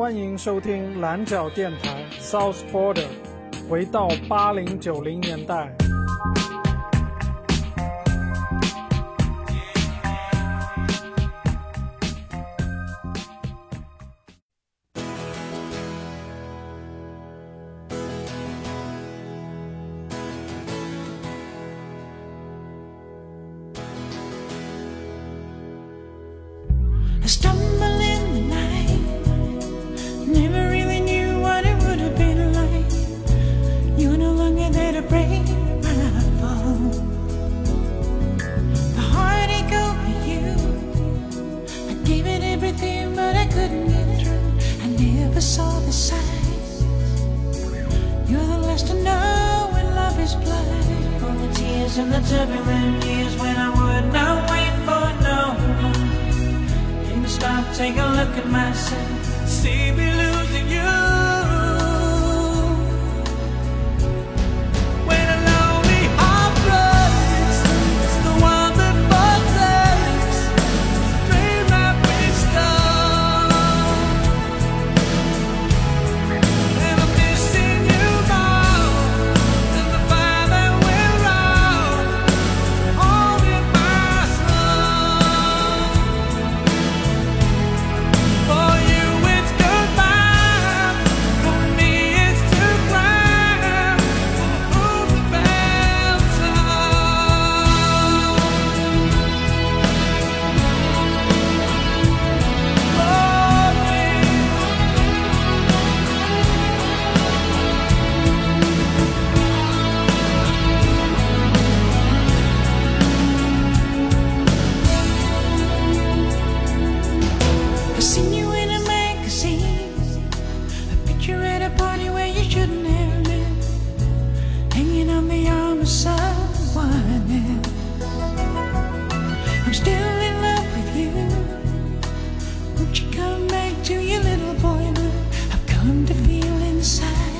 欢迎收听蓝角电台 south border 回到八零九零年代。In the turbulent years when I would not wait for no one. In the stop, take a look at myself. See me losing you. hanging on the arm of someone else. I'm still in love with you. You come back to your little? I've come to feel inside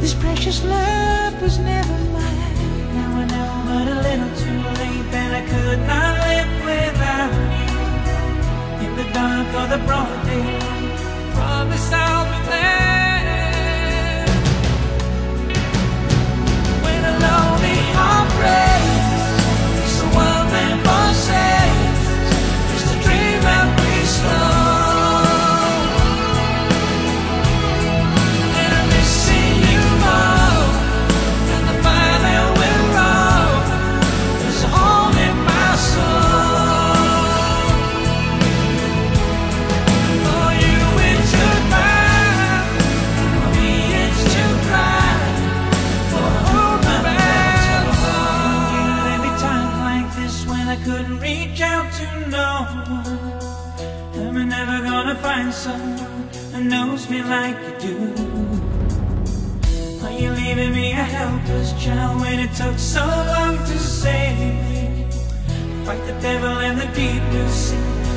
this precious love was never mine. Now I know, but a little too late that I could not live without you. In the dark or the broad day, promise I'll be there.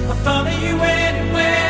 I follow you anywhere.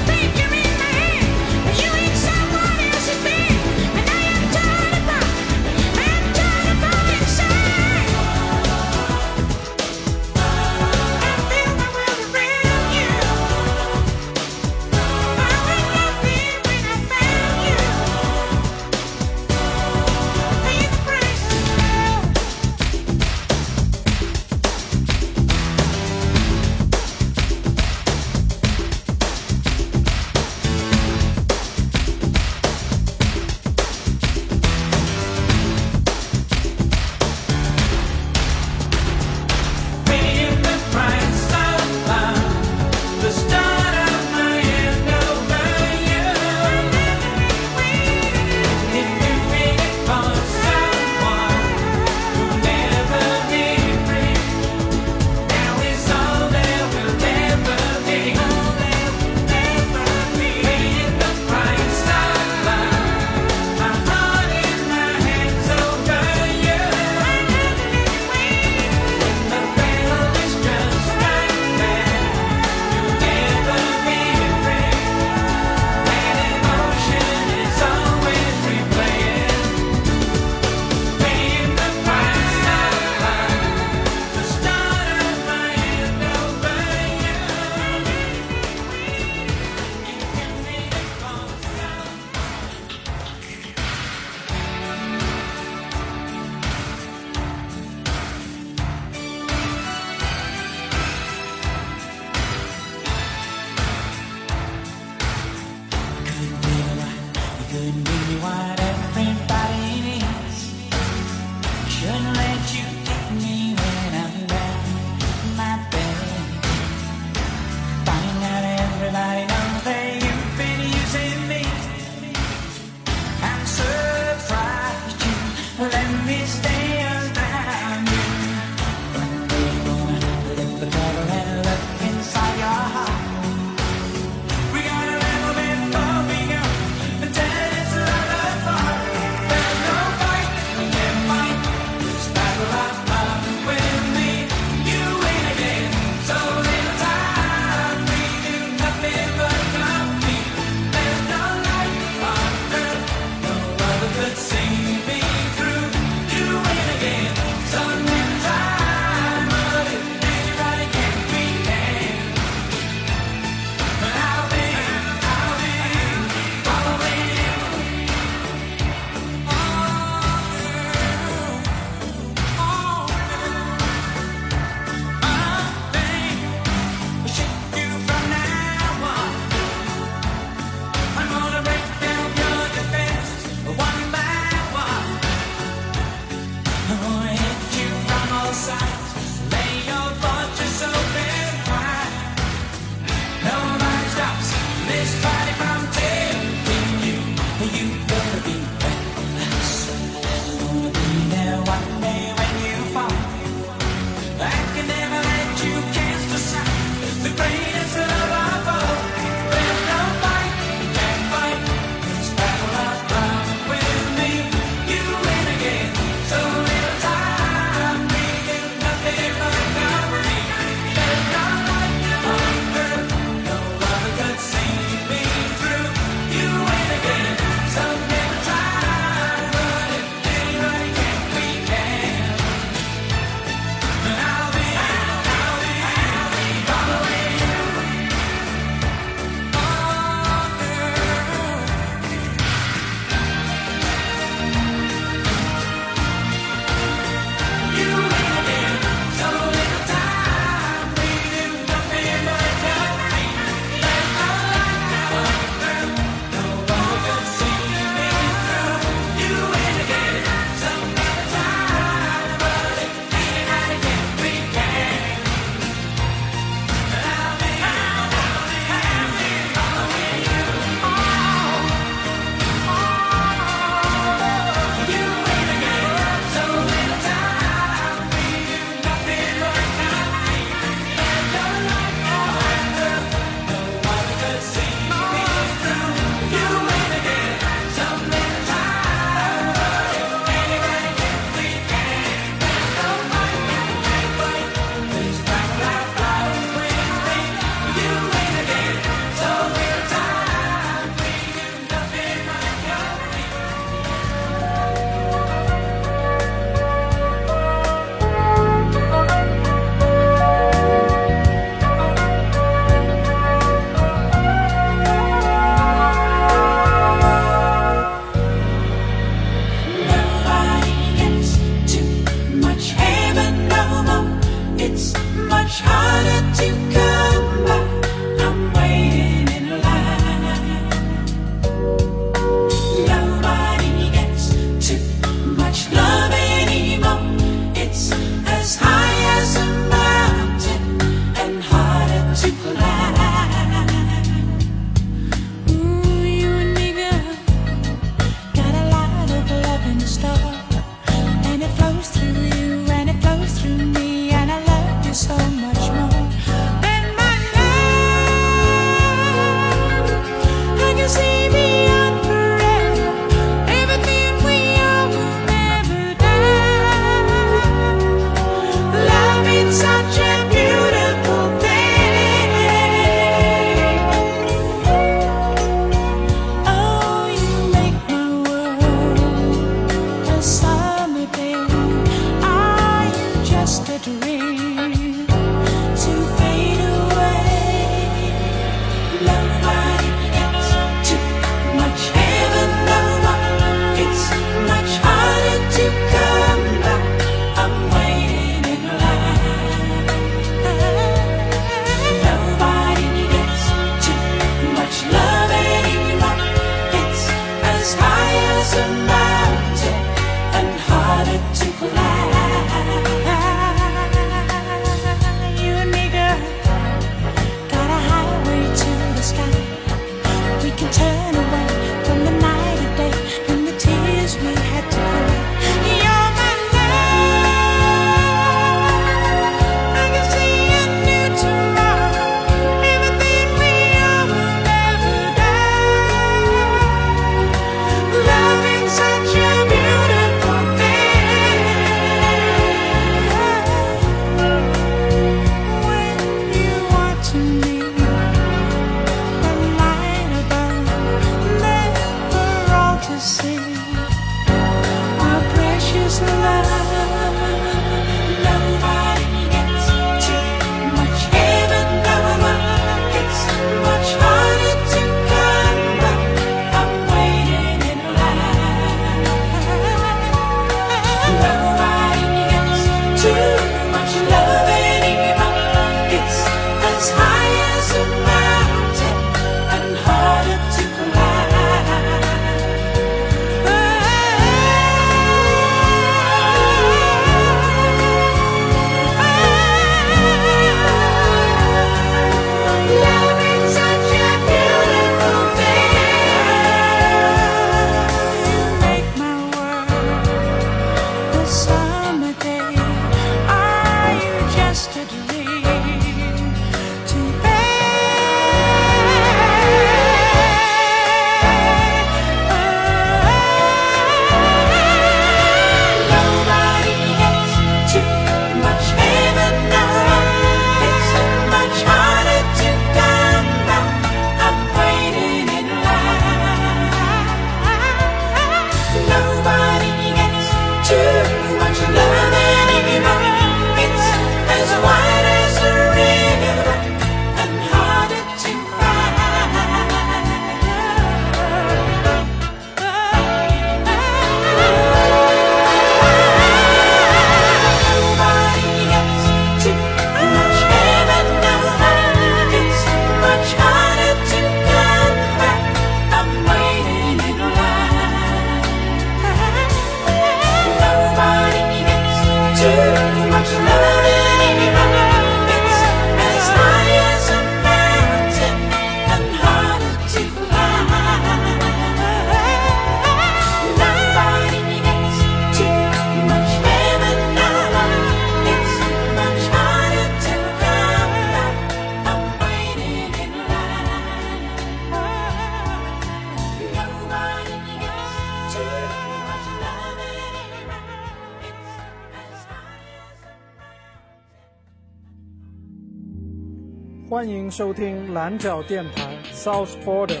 欢迎收听蓝角电台 South Border，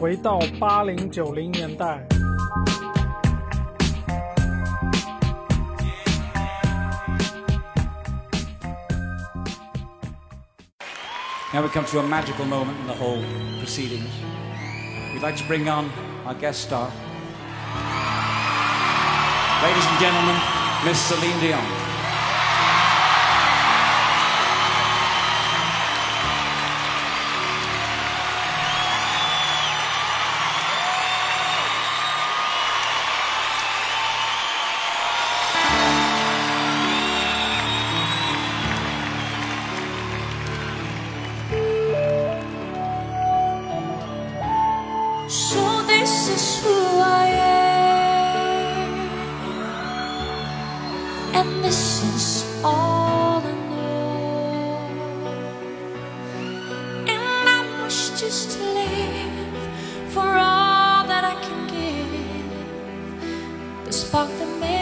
回到八零九零年代。Now we come to a magical moment in the whole proceedings. We'd like to bring on our guest star. Ladies and gentlemen, Miss Celine Dion. wish to live for all that I can give. The spark that made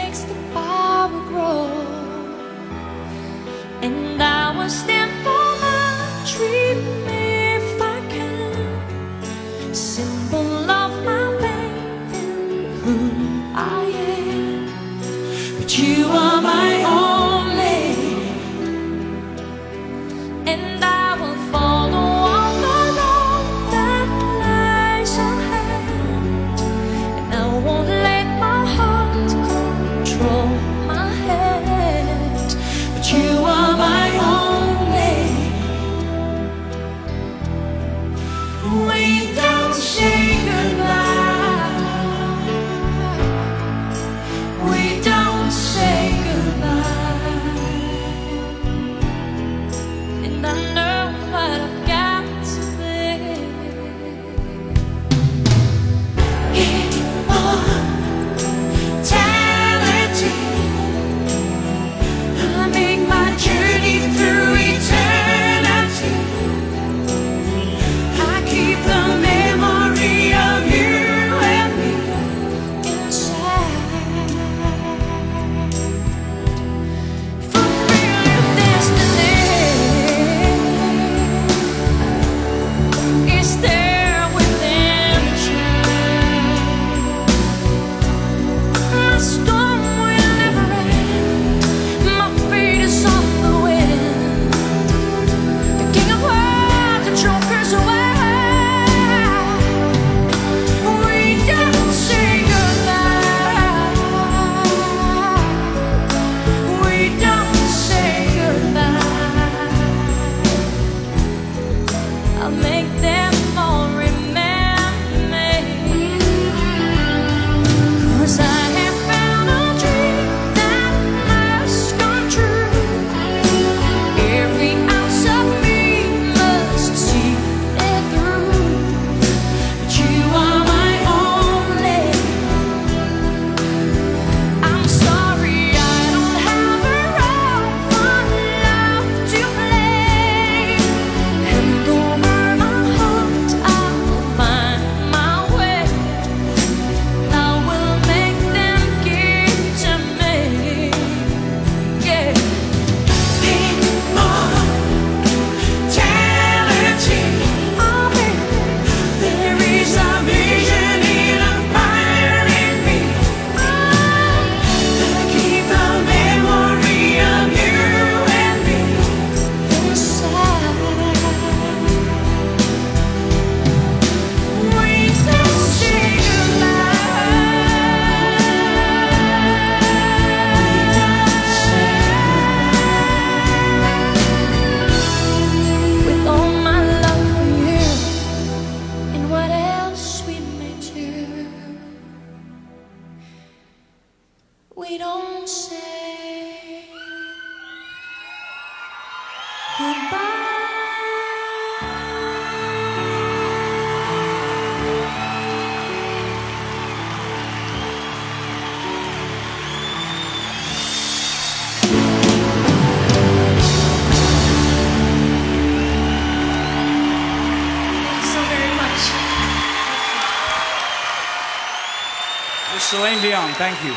thank you，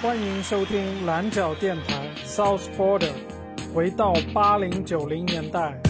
欢迎收听蓝角电台 South Border. 回到80、90年代。